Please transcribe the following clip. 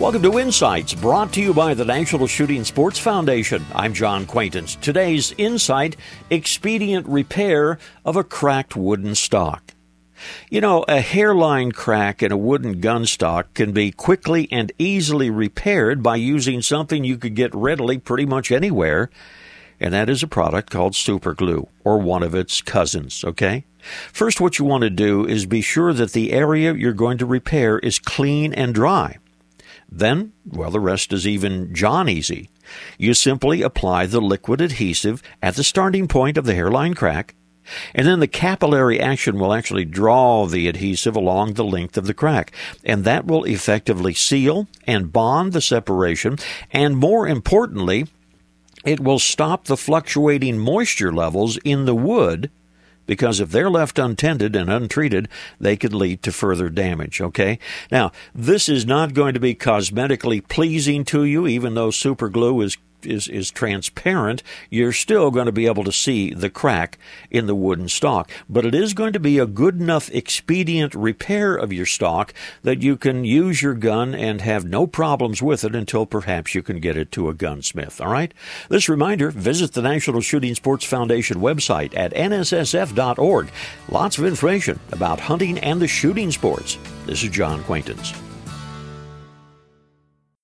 Welcome to Insights, brought to you by the National Shooting Sports Foundation. I'm John Quaintance. Today's insight expedient repair of a cracked wooden stock. You know, a hairline crack in a wooden gun stock can be quickly and easily repaired by using something you could get readily pretty much anywhere, and that is a product called super glue, or one of its cousins, okay? First, what you want to do is be sure that the area you're going to repair is clean and dry. Then, well, the rest is even John easy. You simply apply the liquid adhesive at the starting point of the hairline crack, and then the capillary action will actually draw the adhesive along the length of the crack, and that will effectively seal and bond the separation, and more importantly, it will stop the fluctuating moisture levels in the wood because if they're left untended and untreated, they could lead to further damage, okay? Now, this is not going to be cosmetically pleasing to you, even though super glue is is, is transparent, you're still going to be able to see the crack in the wooden stock. But it is going to be a good enough expedient repair of your stock that you can use your gun and have no problems with it until perhaps you can get it to a gunsmith. All right? This reminder visit the National Shooting Sports Foundation website at nssf.org. Lots of information about hunting and the shooting sports. This is John Quaintance.